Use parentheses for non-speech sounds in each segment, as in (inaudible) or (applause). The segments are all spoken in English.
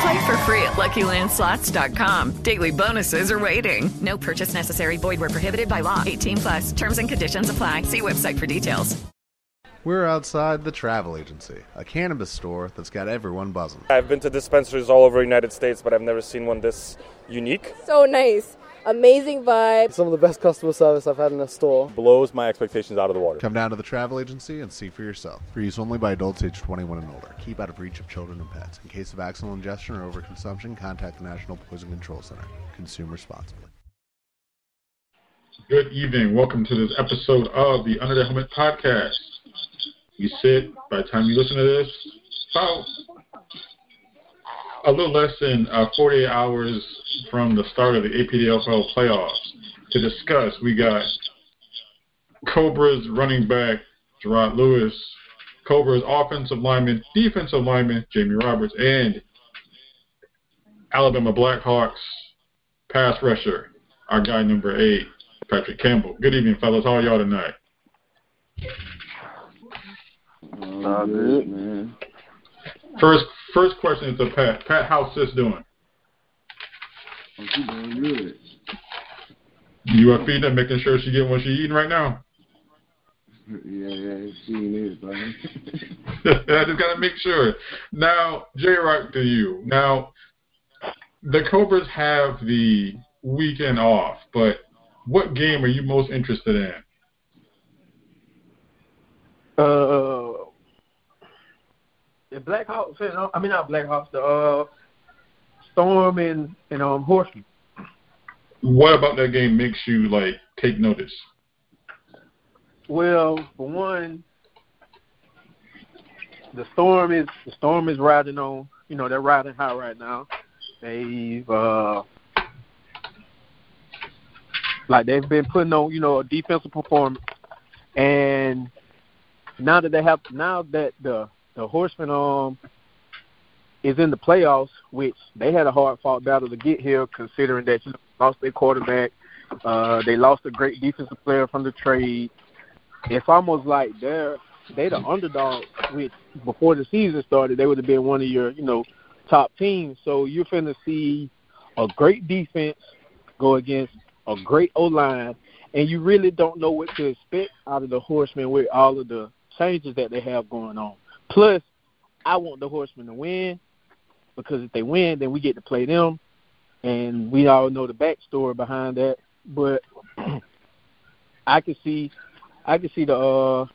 Play for free at LuckyLandSlots.com. Daily bonuses are waiting. No purchase necessary. Void where prohibited by law. 18 plus. Terms and conditions apply. See website for details. We're outside the travel agency, a cannabis store that's got everyone buzzing. I've been to dispensaries all over the United States, but I've never seen one this unique. So nice. Amazing vibe. Some of the best customer service I've had in a store. Blows my expectations out of the water. Come down to the travel agency and see for yourself. For use only by adults age 21 and older. Keep out of reach of children and pets. In case of accidental ingestion or overconsumption, contact the National Poison Control Center. Consume responsibly. Good evening. Welcome to this episode of the Under the Helmet podcast. You sit, by the time you listen to this, about a little less than uh, 48 hours from the start of the APDFL playoffs to discuss. We got Cobra's running back, Gerard Lewis, Cobra's offensive lineman, defensive lineman, Jamie Roberts, and Alabama Blackhawks pass rusher, our guy number eight, Patrick Campbell. Good evening, fellas. How are y'all tonight? All good, man. First, first question is to Pat. Pat, how's sis doing? I'm doing good. You are feeding her, making sure she getting what she eating right now. Yeah, yeah, she is, (laughs) buddy. I just gotta make sure. Now, J Rock to you. Now, the Cobras have the weekend off, but what game are you most interested in? Uh, the Blackhawks. you know, I mean, not Blackhawks. The uh, Storm and and um Horsemen. What about that game makes you like take notice? Well, for one, the Storm is the Storm is riding on. You know, they're riding high right now. They've uh, like they've been putting on, you know, a defensive performance, and now that they have now that the the Horsemen um is in the playoffs, which they had a hard fought battle to get here, considering that you know, lost their quarterback, uh, they lost a great defensive player from the trade. It's almost like they're they the underdog, which before the season started, they would have been one of your you know top teams. So you're finna see a great defense go against a great O line, and you really don't know what to expect out of the Horsemen with all of the changes that they have going on. Plus, I want the Horsemen to win because if they win, then we get to play them, and we all know the backstory behind that. But (clears throat) I can see, I can see the, uh,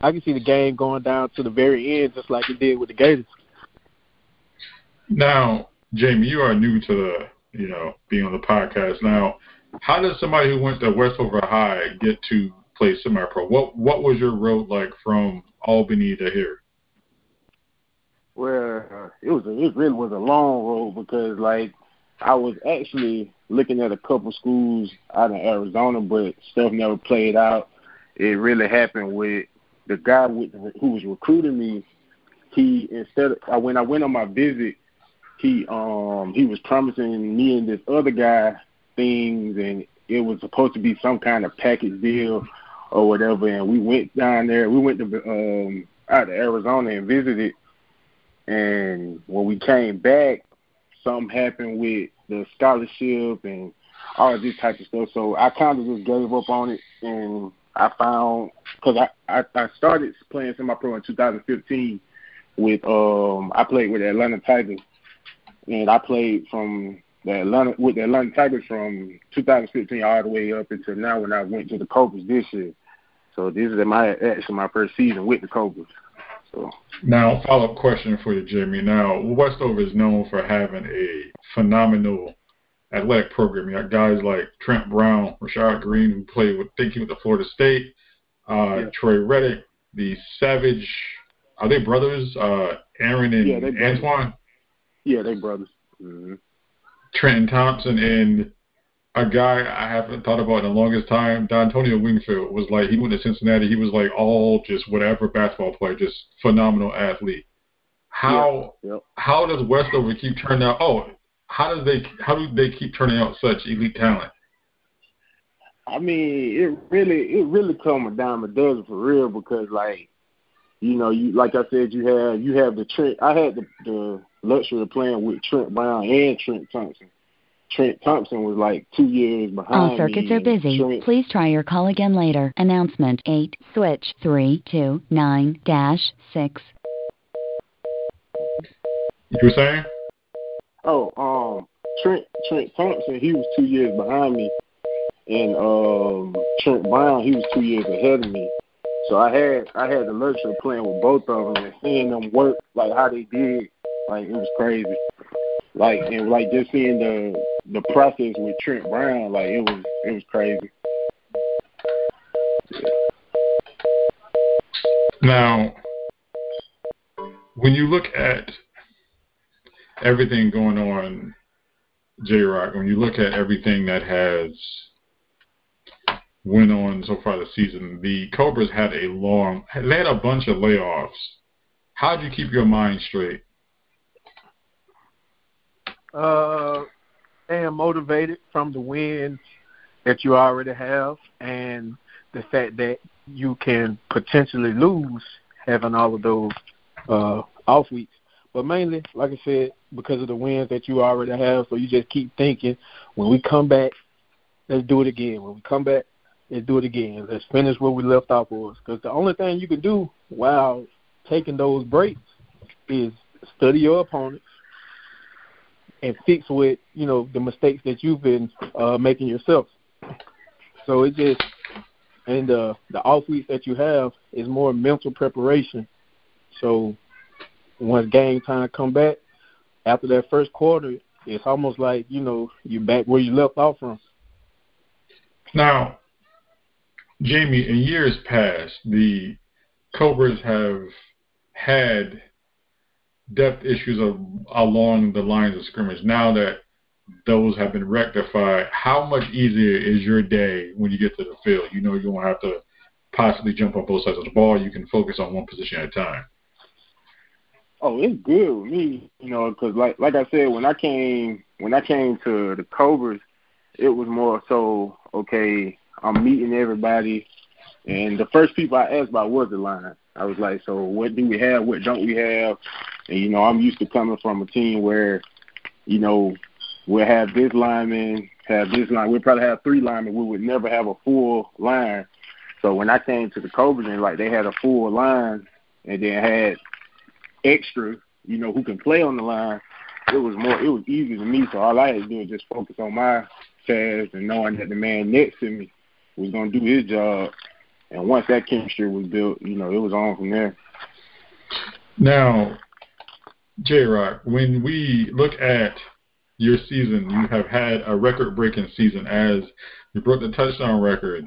I can see the game going down to the very end, just like it did with the Gators. Now, Jamie, you are new to the, you know, being on the podcast. Now, how does somebody who went to Westover High get to play semi-pro? What What was your road like from Albany to here? Well, uh, it was a, it really was a long road because like I was actually looking at a couple schools out in Arizona, but stuff never played out. It really happened with the guy with, who was recruiting me. He instead of I when I went on my visit, he um he was promising me and this other guy things, and it was supposed to be some kind of package deal or whatever, and we went down there. We went to um, out to Arizona and visited. And when we came back, something happened with the scholarship and all this type of stuff. So I kind of just gave up on it, and I found because I, I I started playing semi-pro in 2015 with um I played with the Atlanta Tigers, and I played from the Atlanta with the Atlanta Tigers from 2015 all the way up until now when I went to the Cobras this year. So this is my actually my first season with the Cobras. So now follow up question for you, Jamie. Now Westover is known for having a phenomenal athletic program. You got guys like Trent Brown, Rashad Green, who played with thinking with the Florida State, uh, yeah. Troy Reddick, the Savage. Are they brothers? Uh, Aaron and yeah, Antoine. Yeah, they brothers. Mm-hmm. Trenton Thompson and a guy I haven't thought about in the longest time, Dontonio Wingfield, was like he went to Cincinnati. He was like all just whatever basketball player, just phenomenal athlete. How yeah, how does Westover keep turning out? Oh, how does they how do they keep turning out such elite talent? I mean, it really it really come a dime a dozen for real because like you know, you like I said, you have you have the Trent. I had the, the luxury of playing with Trent Brown and Trent Thompson. Trent Thompson was like two years behind All circuits me, are busy. Trent, Please try your call again later. Announcement 8, switch 329 dash 6. You were saying? Oh, um, Trent Trent Thompson, he was two years behind me, and um, Trent Brown, he was two years ahead of me. So I had I had the luxury of playing with both of them and seeing them work like how they did, like it was crazy. Like and like just seeing the the process with Trent Brown, like it was it was crazy. Now, when you look at everything going on, J Rock, when you look at everything that has went on so far this season, the Cobras had a long, they had a bunch of layoffs. How did you keep your mind straight? Uh, staying motivated from the wins that you already have and the fact that you can potentially lose having all of those uh, off weeks. But mainly, like I said, because of the wins that you already have, so you just keep thinking, when we come back, let's do it again. When we come back, let's do it again. Let's finish where we left off was. Because the only thing you can do while taking those breaks is study your opponents and fix with you know the mistakes that you've been uh, making yourself. So it just and the the off weeks that you have is more mental preparation. So once game time come back after that first quarter, it's almost like you know you're back where you left off from. Now, Jamie, in years past, the Cobras have had depth issues of, along the lines of scrimmage. Now that those have been rectified, how much easier is your day when you get to the field? You know you don't have to possibly jump on both sides of the ball. You can focus on one position at a time. Oh, it's good with me, you know, because like like I said, when I came when I came to the Cobras, it was more so okay. I'm meeting everybody, and the first people I asked about was the line. I was like, so what do we have? What don't we have? And you know, I'm used to coming from a team where, you know, we'll have this lineman, have this line. We'll probably have three linemen. We would never have a full line. So when I came to the and like they had a full line and then had extra, you know, who can play on the line, it was more it was easy to me. So all I had to do was just focus on my task and knowing that the man next to me was gonna do his job and once that chemistry was built, you know, it was on from there. Now, J Rock, when we look at your season, you have had a record breaking season as you broke the touchdown record.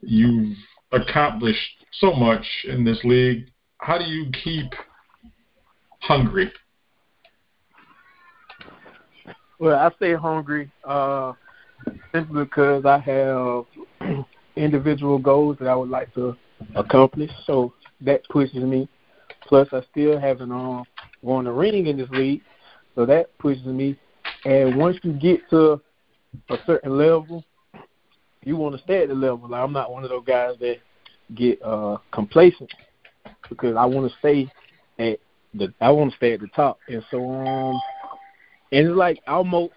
You've accomplished so much in this league. How do you keep hungry? Well, I stay hungry uh, simply because I have (clears throat) individual goals that I would like to accomplish. So that pushes me. Plus, I still haven't um, won a ring in this league, so that pushes me. And once you get to a certain level, you want to stay at the level. Like I'm not one of those guys that get uh complacent because I want to stay at the I want to stay at the top. And so um and it's like almost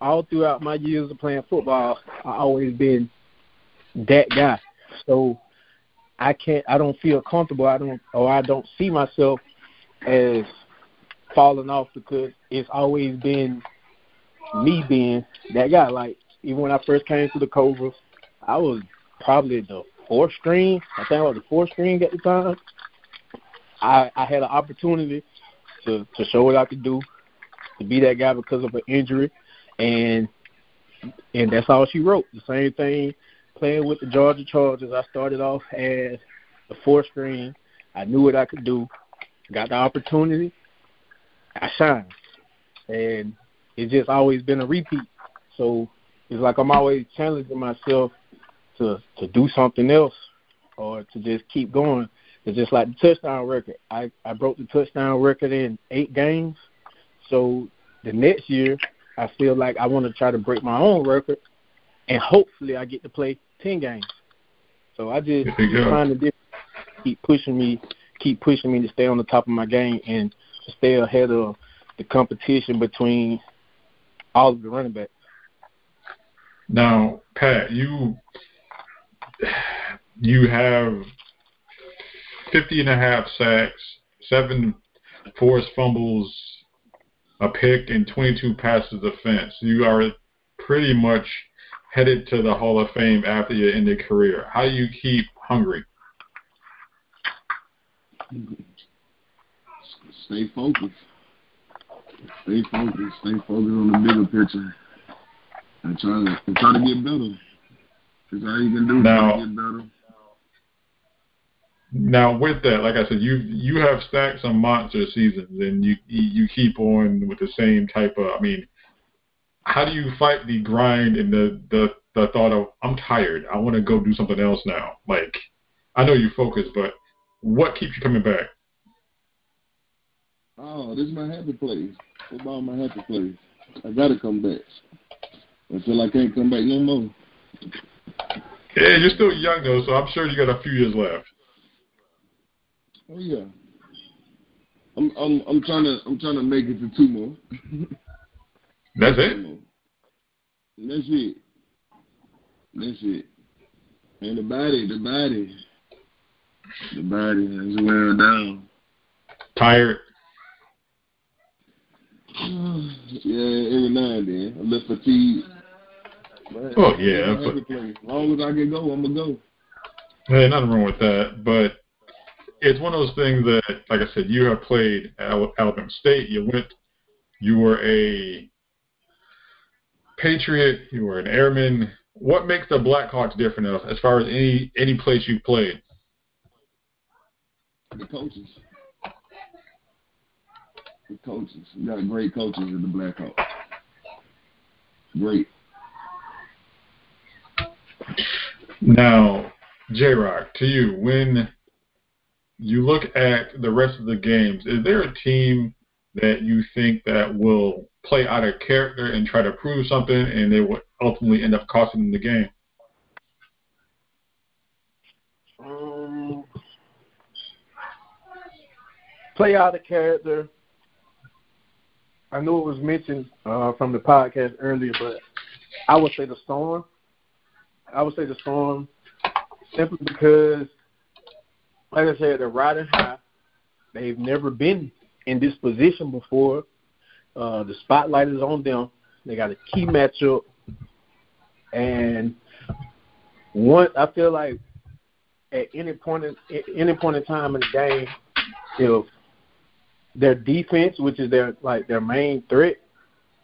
all throughout my years of playing football, I always been that guy. So I can't I don't feel comfortable. I don't or I don't see myself as falling off because it's always been me being that guy. Like even when I first came to the Cobras, I was probably the fourth string. I think I was the fourth string at the time. I I had an opportunity to to show what I could do, to be that guy because of an injury, and and that's all she wrote. The same thing playing with the Georgia Chargers. I started off as the fourth string. I knew what I could do. Got the opportunity. I shined, and it's just always been a repeat. So it's like I'm always challenging myself to to do something else or to just keep going. It's just like the touchdown record. I I broke the touchdown record in eight games. So the next year, I feel like I want to try to break my own record, and hopefully I get to play ten games. So I just trying to keep pushing me, keep pushing me to stay on the top of my game and to stay ahead of the competition between all of the running backs. Now, Pat, you you have 50 and a half sacks, seven forced fumbles, a pick, and 22 passes defense. You are pretty much headed to the Hall of Fame after your ended career. How do you keep hungry? Stay focused. Stay focused. Stay focused on the bigger picture. And try to and try to get better. That's all you can do. Now, get better. Now, with that, like I said, you you have stacked some monster seasons, and you you keep on with the same type of. I mean, how do you fight the grind and the the the thought of I'm tired, I want to go do something else now? Like, I know you focus, but what keeps you coming back? Oh, this is my happy place. Football, my happy place. I gotta come back until I can't come back no more. Yeah, you're still young though, so I'm sure you got a few years left. Oh yeah. I'm I'm I'm trying to I'm trying to make it to two more. That's it. That's it. That's it. And the body, the body, the body is wearing down. Tired. yeah, every now and then. A little fatigued. Oh, yeah, but- As long as I can go, I'm gonna go. Hey, nothing wrong with that, but it's one of those things that, like I said, you have played at Alabama State. You went, you were a Patriot. You were an Airman. What makes the Blackhawks different as- as far as any any place you've played? The coaches. The coaches. We got great coaches in the Blackhawks. Great. Now, J Rock, to you, when you look at the rest of the games, is there a team that you think that will play out of character and try to prove something, and they will ultimately end up costing them the game? Um, play out of character. I know it was mentioned uh, from the podcast earlier, but I would say the Storm. I would say the Storm simply because, like I said, they're riding high. They've never been in this position before. Uh, the spotlight is on them. They got a key matchup, and one I feel like at any point in at any point in time in the game, if their defense, which is their like their main threat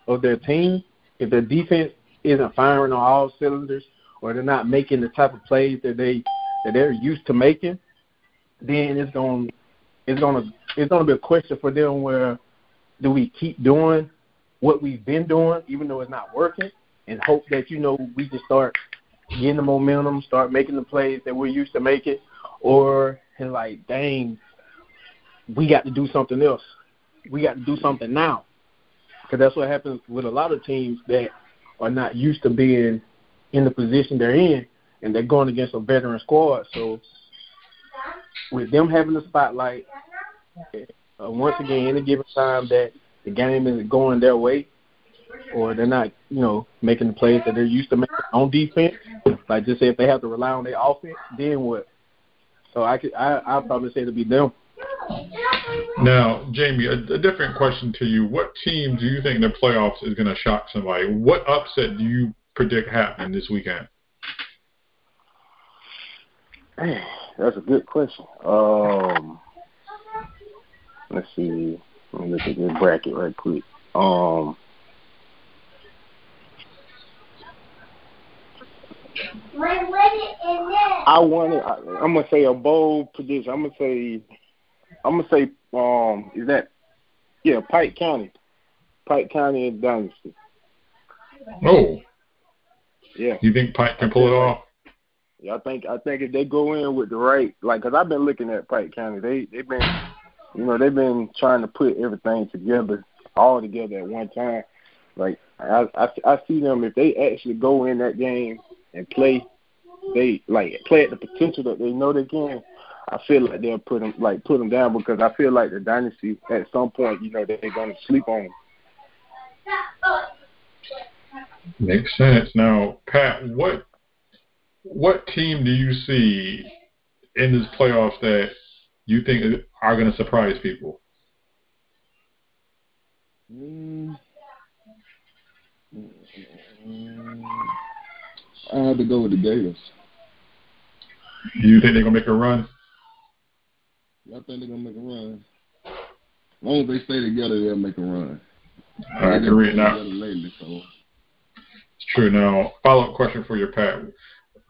of their team, if their defense isn't firing on all cylinders or they're not making the type of plays that they that they're used to making, then it's going it's gonna it's gonna be a question for them where do we keep doing what we've been doing even though it's not working and hope that you know we can start getting the momentum, start making the plays that we're used to making, or and like, dang, we got to do something else. We got to do something now, because that's what happens with a lot of teams that are not used to being in the position they're in, and they're going against a veteran squad. So with them having the spotlight, uh, once again, any given time that the game is going their way, or they're not, you know, making the plays that they're used to making on defense. Like just say if they have to rely on their offense, then what? So I could, I, I'll probably say it'll be them. Now, Jamie, a, a different question to you. What team do you think in the playoffs is going to shock somebody? What upset do you predict happening this weekend? That's a good question. Um, let's see. Let me look at this bracket right quick. Um, I want it. I, I'm gonna say a bold prediction. I'm gonna say. I'm gonna say. Um, is that? Yeah, Pike County. Pike County and Dynasty. Oh. Yeah. You think Pike can pull it off? Yeah, I think I think if they go in with the right, like, cause I've been looking at Pike County. They they've been, you know, they've been trying to put everything together, all together at one time. Like I I, I see them if they actually go in that game and play, they like play at the potential that they know they can. I feel like they'll put them like put them down because I feel like the dynasty at some point, you know, they're going to sleep on them. Makes sense. Now, Pat, what what team do you see in this playoffs that you think are going to surprise people? Mm. I had to go with the Gators. Do you think they're gonna make a run? I think they're gonna make a run. As long as they stay together, they'll make a run. I agree. Now, lately, so. it's true. Now, follow up question for your Pat.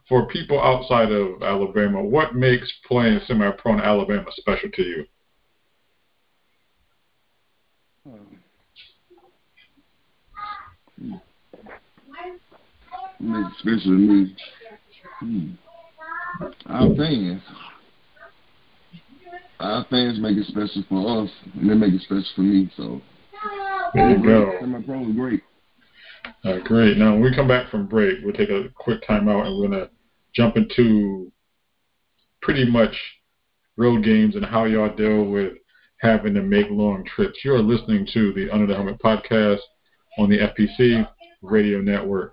For people outside of Alabama, what makes playing semi-pro in Alabama special to you? Hmm. Makes it special to me. Hmm. Our fans. Our fans make it special for us, and they make it special for me. So there you go. Semi-pro is great. Uh, great. Now, when we come back from break, we'll take a quick time out and we're going to jump into pretty much road games and how y'all deal with having to make long trips. You are listening to the Under the Helmet podcast on the FPC Radio Network.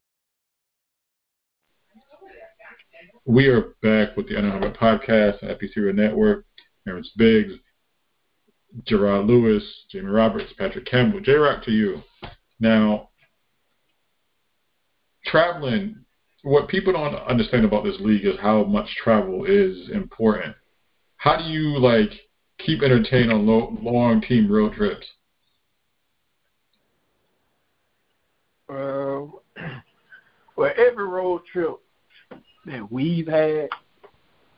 We are back with the Underdog Podcast, FPC Network. Aaron's Biggs, Gerard Lewis, Jamie Roberts, Patrick Campbell. J Rock to you. Now, traveling, what people don't understand about this league is how much travel is important. How do you like keep entertained on lo- long team road trips? Uh, (clears throat) well, every road trip that we've had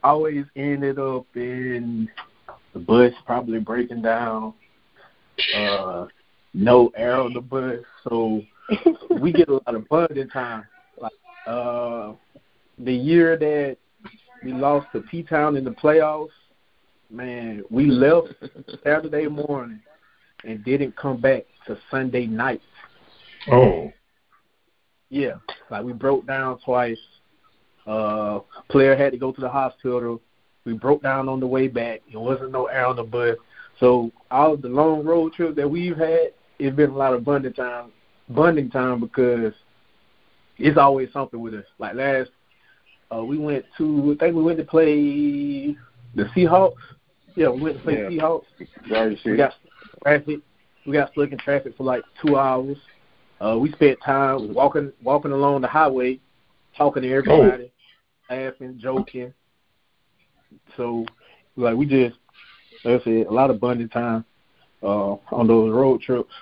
always ended up in the bus probably breaking down, uh, no air on the bus, so we get a lot of bonding time. Like Uh, the year that we lost to P Town in the playoffs, man, we left Saturday morning and didn't come back to Sunday night. Oh. Yeah, like we broke down twice. Uh, player had to go to the hospital. We broke down on the way back. It wasn't no air on the bus. So all the long road trip that we've had, it's been a lot of bonding time, bonding time because it's always something with us. Like last, uh, we went to, I think we went to play the Seahawks. Yeah, we went to play Yeah. the Seahawks. Very We got traffic. We got stuck in traffic for like two hours. Uh, we spent time walking walking along the highway, talking to everybody, laughing, joking. So, like we just, like I said, a lot of bonding time uh, on those road trips.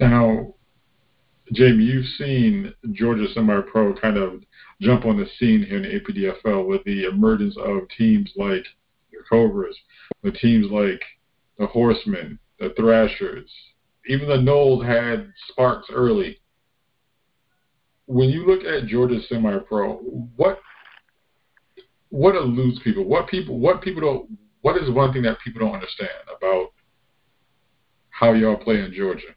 Now, Jamie, you've seen Georgia Semi-Pro kind of jump on the scene here in the APDFL with the emergence of teams like the Cobras, with teams like the Horsemen, the Thrashers. Even the Knowles had sparks early. When you look at Georgia Semi-Pro, what what eludes people? What people what people don't what is one thing that people don't understand about how y'all play in Georgia?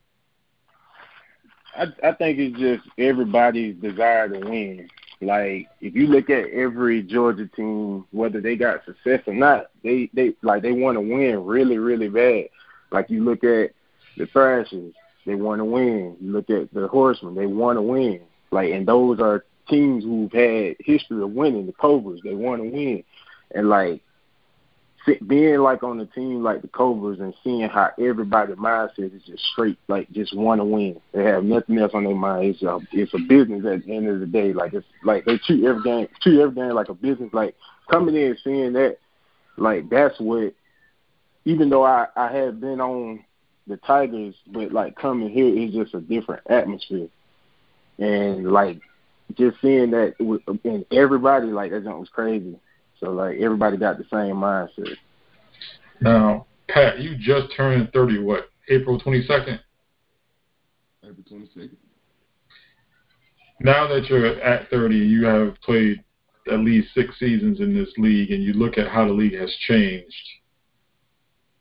I I think it's just everybody's desire to win. Like if you look at every Georgia team, whether they got success or not, they they like they want to win really really bad. Like you look at the Thrashers, they want to win. You look at the Horsemen, they want to win. Like and those are teams who've had history of winning. The Cobras, they want to win, and like being like on a team like the Cobras and seeing how everybody's mindset is just straight, like just want to win. They have nothing else on their mind. It's a it's a business at the end of the day. Like it's like they treat every game treat every game like a business. Like coming in and seeing that, like that's what. Even though I I have been on the Tigers, but like coming here is just a different atmosphere, and like just seeing that it was, and everybody like that jump was crazy. So like everybody got the same mindset. Now, Pat, you just turned 30, what, April 22nd? April 22nd. Now that you're at 30, you have played at least six seasons in this league, and you look at how the league has changed.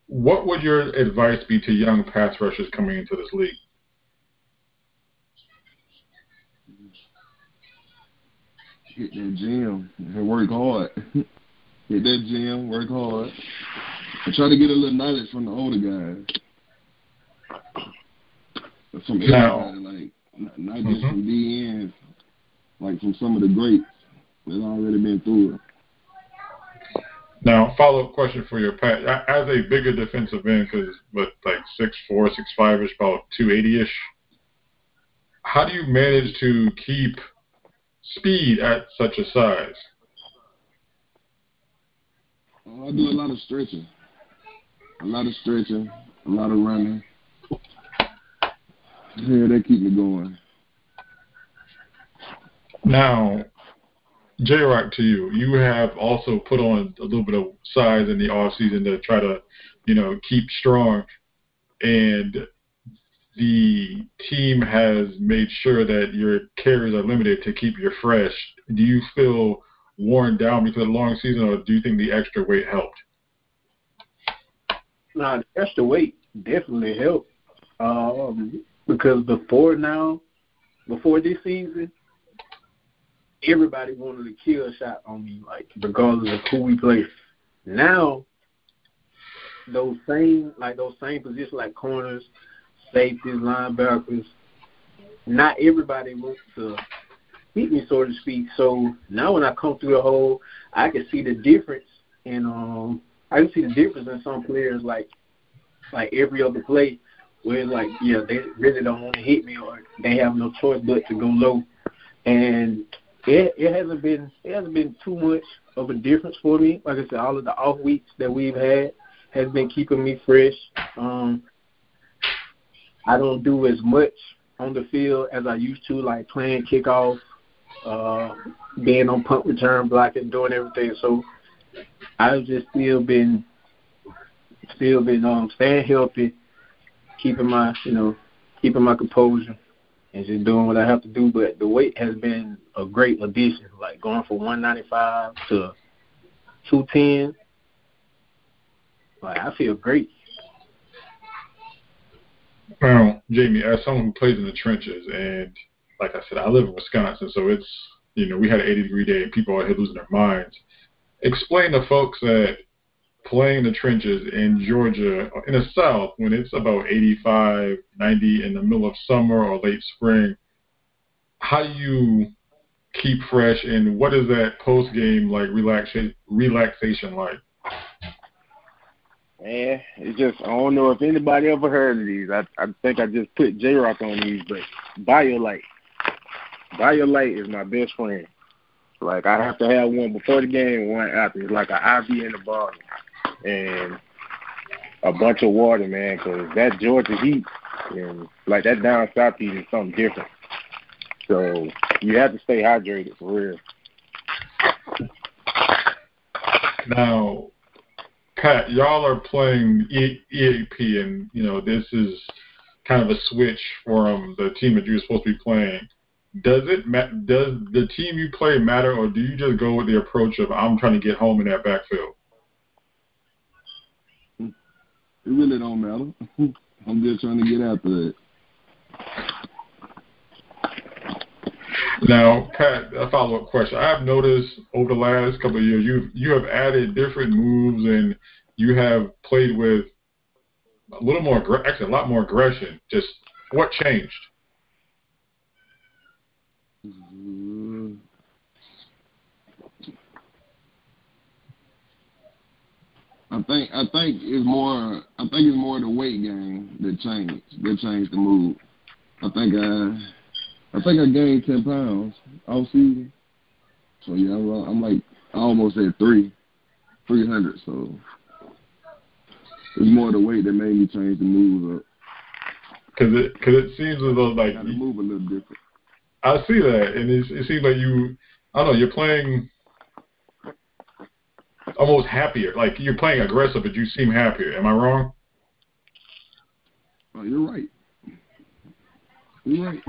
What would your advice be to young pass rushers coming into this league? Hit that gym and work hard. (laughs) Hit that gym, work hard. And try to get a little knowledge from the older guys. From everybody, like not, not just Mhm. from DNs, like from some of the greats that already been through it. Now, follow up question for you, Pat. As a bigger defensive end, because what like six four, six five ish, about two eighty ish. How do you manage to keep speed at such a size? I do a lot of stretching, a lot of stretching, a lot of running. Yeah, they keep me going. Now, J Rock, to you, you have also put on a little bit of size in the off season to try to, you know, keep strong, and the team has made sure that your carries are limited to keep you fresh. Do you feel worn down because of the long season, or do you think the extra weight helped? Nah, the extra weight definitely helped. Um, because before now, before this season, everybody wanted to kill shot on me, like regardless of who we play. Now, those same like those same positions like corners, safeties, linebackers, not everybody wants to beat me, so to speak. So now when I come through the hole, I can see the difference in um I can see the difference in some players like like every other play where like, yeah, they really don't want to hit me or they have no choice but to go low. And it it hasn't been it hasn't been too much of a difference for me. Like I said, all of the off weeks that we've had has been keeping me fresh. Um I don't do as much on the field as I used to, like playing kickoff, uh, being on punt return, blocking, doing everything. So I've just still been still been um staying healthy, keeping my you know, keeping my composure. and just doing what I have to do. But the weight has been a great addition, like going from 195 to 210. Like I feel great. Well, Jamie, as someone who plays in the trenches, and like I said, I live in Wisconsin, so it's you know we had an 80 degree day and people are here losing their minds. Explain to folks that playing the trenches in Georgia in the South when it's about 85, 90 in the middle of summer or late spring, how do you keep fresh and what is that post game like relaxation relaxation like? Man, it's just I don't know if anybody ever heard of these. I I think I just put J Rock on these, but Biolyte. Biolyte is my best friend. Like I have to have one before the game, one after. It's like an IV in the bottle and a bunch of water, man, because that Georgia heat and like that down south heat is something different. So you have to stay hydrated for real. Now, Pat, y'all are playing e- EAP, and you know this is kind of a switch from the team that you're supposed to be playing. Does it ma- does the team you play matter, or do you just go with the approach of I'm trying to get home in that backfield? It really don't matter. (laughs) I'm just trying to get after it. Now, Pat, a follow-up question. I've noticed over the last couple of years, you you have added different moves and you have played with a little more, actually a lot more aggression. Just what changed? I think I think it's more I think it's more the weight gain that changed that changed the move. I think I I think I gained ten pounds off season. So yeah, I'm, I'm like I almost at three, three hundred. So it's more the weight that made me change the move up. Cause it cause it seems as though like you move a little different. I see that, and it, it seems like you I don't know you're playing almost happier. Like you're playing aggressive, but you seem happier. Am I wrong? Oh, you're right. You're right.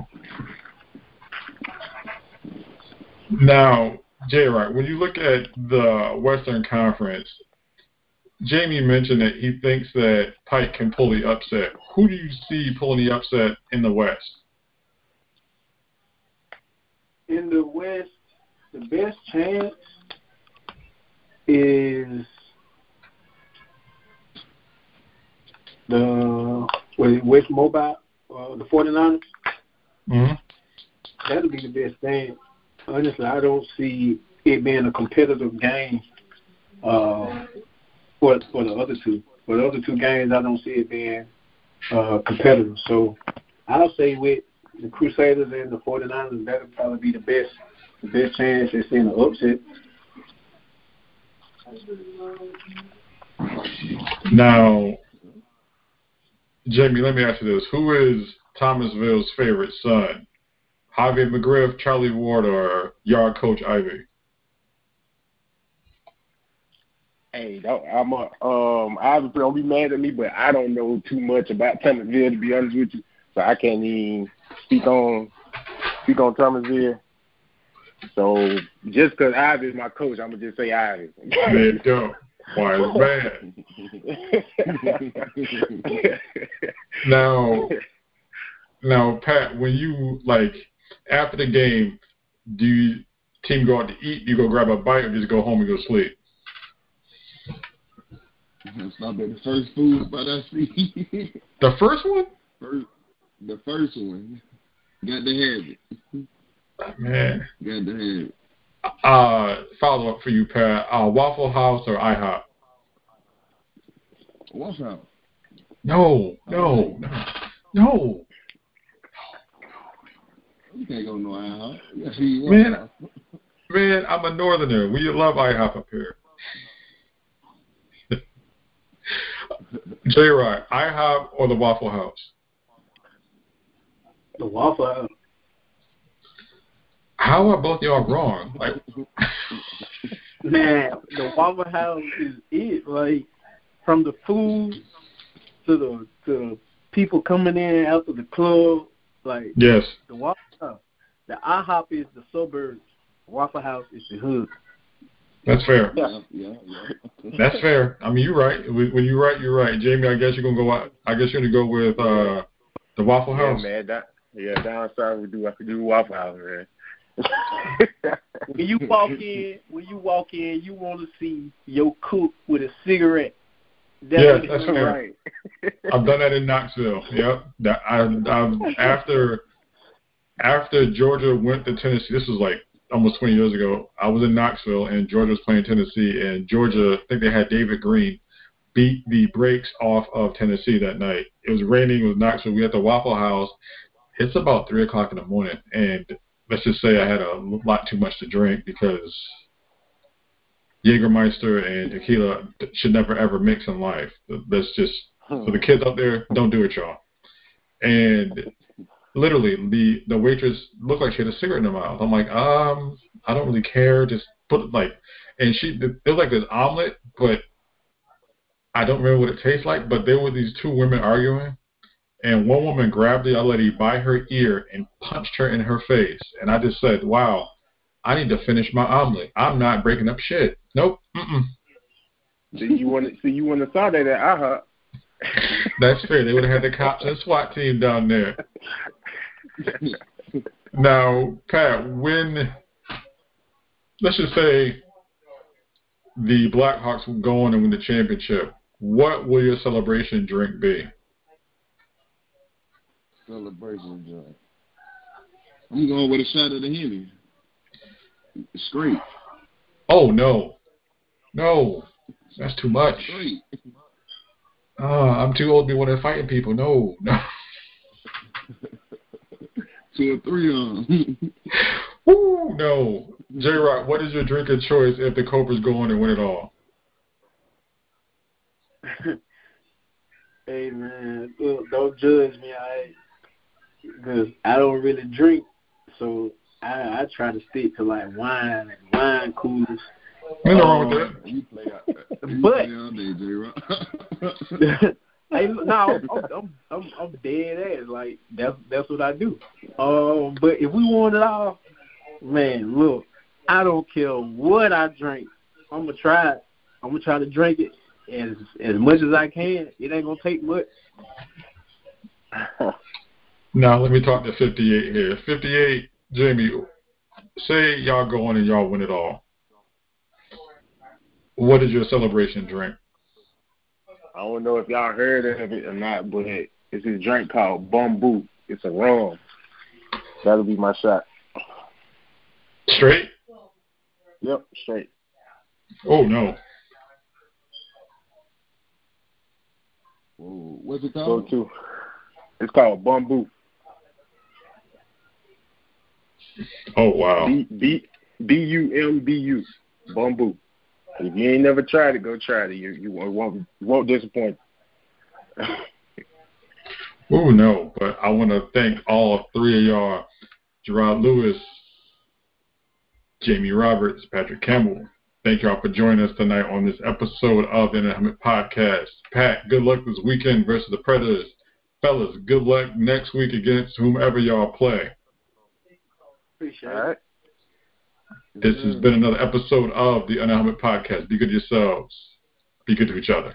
Now, Jay, right, when you look at the Western Conference, Jamie mentioned that he thinks that Pike can pull the upset. Who do you see pulling the upset in the West? In the West, the best chance is the West Mobile, uh, the 49ers. Mm-hmm. That'll be the best thing. Honestly, I don't see it being a competitive game uh, for for the other two. For the other two games, I don't see it being uh, competitive. So I'll say with the Crusaders and the 49ers, that'll probably be the best the best chance at seeing an upset. Now, Jamie, let me ask you this: Who is Thomasville's favorite son? Javier McGriff, Charlie Ward, or yard coach Ivy? Hey, I'm a, um, obviously don't be mad at me, but I don't know too much about Thomasville to be honest with you, so I can't even speak on speak on Thomasville. So just because Ivy is my coach, I'm gonna just say Ivy. There you go. Why is bad? (laughs) now, now, Pat, when you like after the game, do you team go out to eat? Do you go grab a bite, or just go home and go sleep? Stop at the first food spot I see. (laughs) the first one? First, the first one. Got to have it. Man. Got to have it. Uh, follow up for you, Pat. Uh, Waffle House or IHOP? Waffle House. No, no, no, no. You can't go no IHOP. Man, man, I'm a northerner. We love IHOP up here. (laughs) J Rock, IHOP or the Waffle House? The Waffle House. How are both y'all wrong? Like, (laughs) man, the Waffle House is it. Like from the food to the to people coming in after the club, Like Yes. the Waffle House, the IHOP is the suburbs. Waffle House is the hood. That's fair. Yeah, yeah, yeah. That's fair. I mean, you're right. When when you're right, you're right. Jamie, I guess you're gonna go out. I guess you're gonna go with uh the Waffle House. Yeah, House. man. That, yeah, down south we do. I could do Waffle House, man. When you walk in, when you walk in, you want to see your cook with a cigarette. Yeah, that's fair. right. (laughs) I've done that in Knoxville. Yep. That I, I've after after Georgia went to Tennessee. This was like almost 20 years ago. I was in Knoxville and Georgia was playing Tennessee, and Georgia, I think they had David Greene, beat the brakes off of Tennessee that night. It was raining. It was Knoxville. We had the Waffle House. It's about three o'clock in the morning, and let's just say I had a lot too much to drink because Jägermeister and tequila should never ever mix in life. That's just so the kids out there don't do it, y'all. And literally, the the waitress looked like she had a cigarette in her mouth. I'm like, um, I don't really care. Just put it like, and she it was like this omelet, but I don't remember what it tastes like. But there were these two women arguing, and one woman grabbed the other lady by her ear and punched her in her face. And I just said, wow. I need to finish my omelet. I'm not breaking up shit. Nope. Mm-mm. so you want to? So you want to saw that at IHOP? (laughs) That's fair. They would have had the cops and SWAT team down there. Now, Pat, when let's just say the Blackhawks will go on and win the championship, what will your celebration drink be? Celebration joint. I'm going with a shot of the Henny. Straight. Oh no, no, that's too much. Straight. Oh, ah, I'm too old to be one of the fighting people. No, no. (laughs) Two or three of them. (laughs) Woo, no. J Rock, what is your drink of choice if the Cobras go on and win it all? (laughs) Hey man, look, don't judge me, I, because I don't really drink, so I I try to stick to like wine and wine coolers. Ain't no wrong with that. You play out (laughs) you But- play all day, hey, no, I'm, I'm I'm I'm dead ass. Like that's that's what I do. Um, but if we want it all, man, look, I don't care what I drink. I'm gonna try it. I'm gonna try to drink it as as much as I can. It ain't gonna take much. (laughs) Now let me talk to 58 here. 58, Jamie, say y'all go on and y'all win it all. What is your celebration drink? I don't know if y'all heard of it or not, but it's this drink called Bumbu. It's a rum. That'll be my shot. Straight? Yep, straight. Oh no. Whoa, what's it Go called? to. It's called Bumbu. Oh wow. B B B U M B U. Bumbu. If you ain't never tried it, go try it. You you won't you won't disappoint. (laughs) Oh no, but I want to thank all three of y'all, Gerard Lewis, Jamie Roberts, Patrick Campbell. Thank y'all for joining us tonight on this episode of the Podcast. Pat, good luck this weekend versus the Predators. Fellas, good luck next week against whomever y'all play. Appreciate All right. This has been another episode of the Unhelmet Podcast. Be good to yourselves. Be good to each other.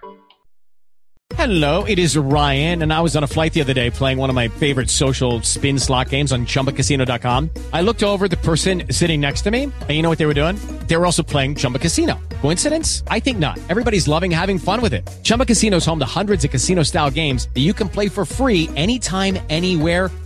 Hello, it is Ryan, and I was on a flight the other day playing one of my favorite social spin slot games on ChumbaCasino.com. I looked over the person sitting next to me, and you know what they were doing? They were also playing Chumba Casino. Coincidence? I think not. Everybody's loving having fun with it. Chumba Casino is home to hundreds of casino-style games that you can play for free anytime, anywhere,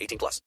18 plus.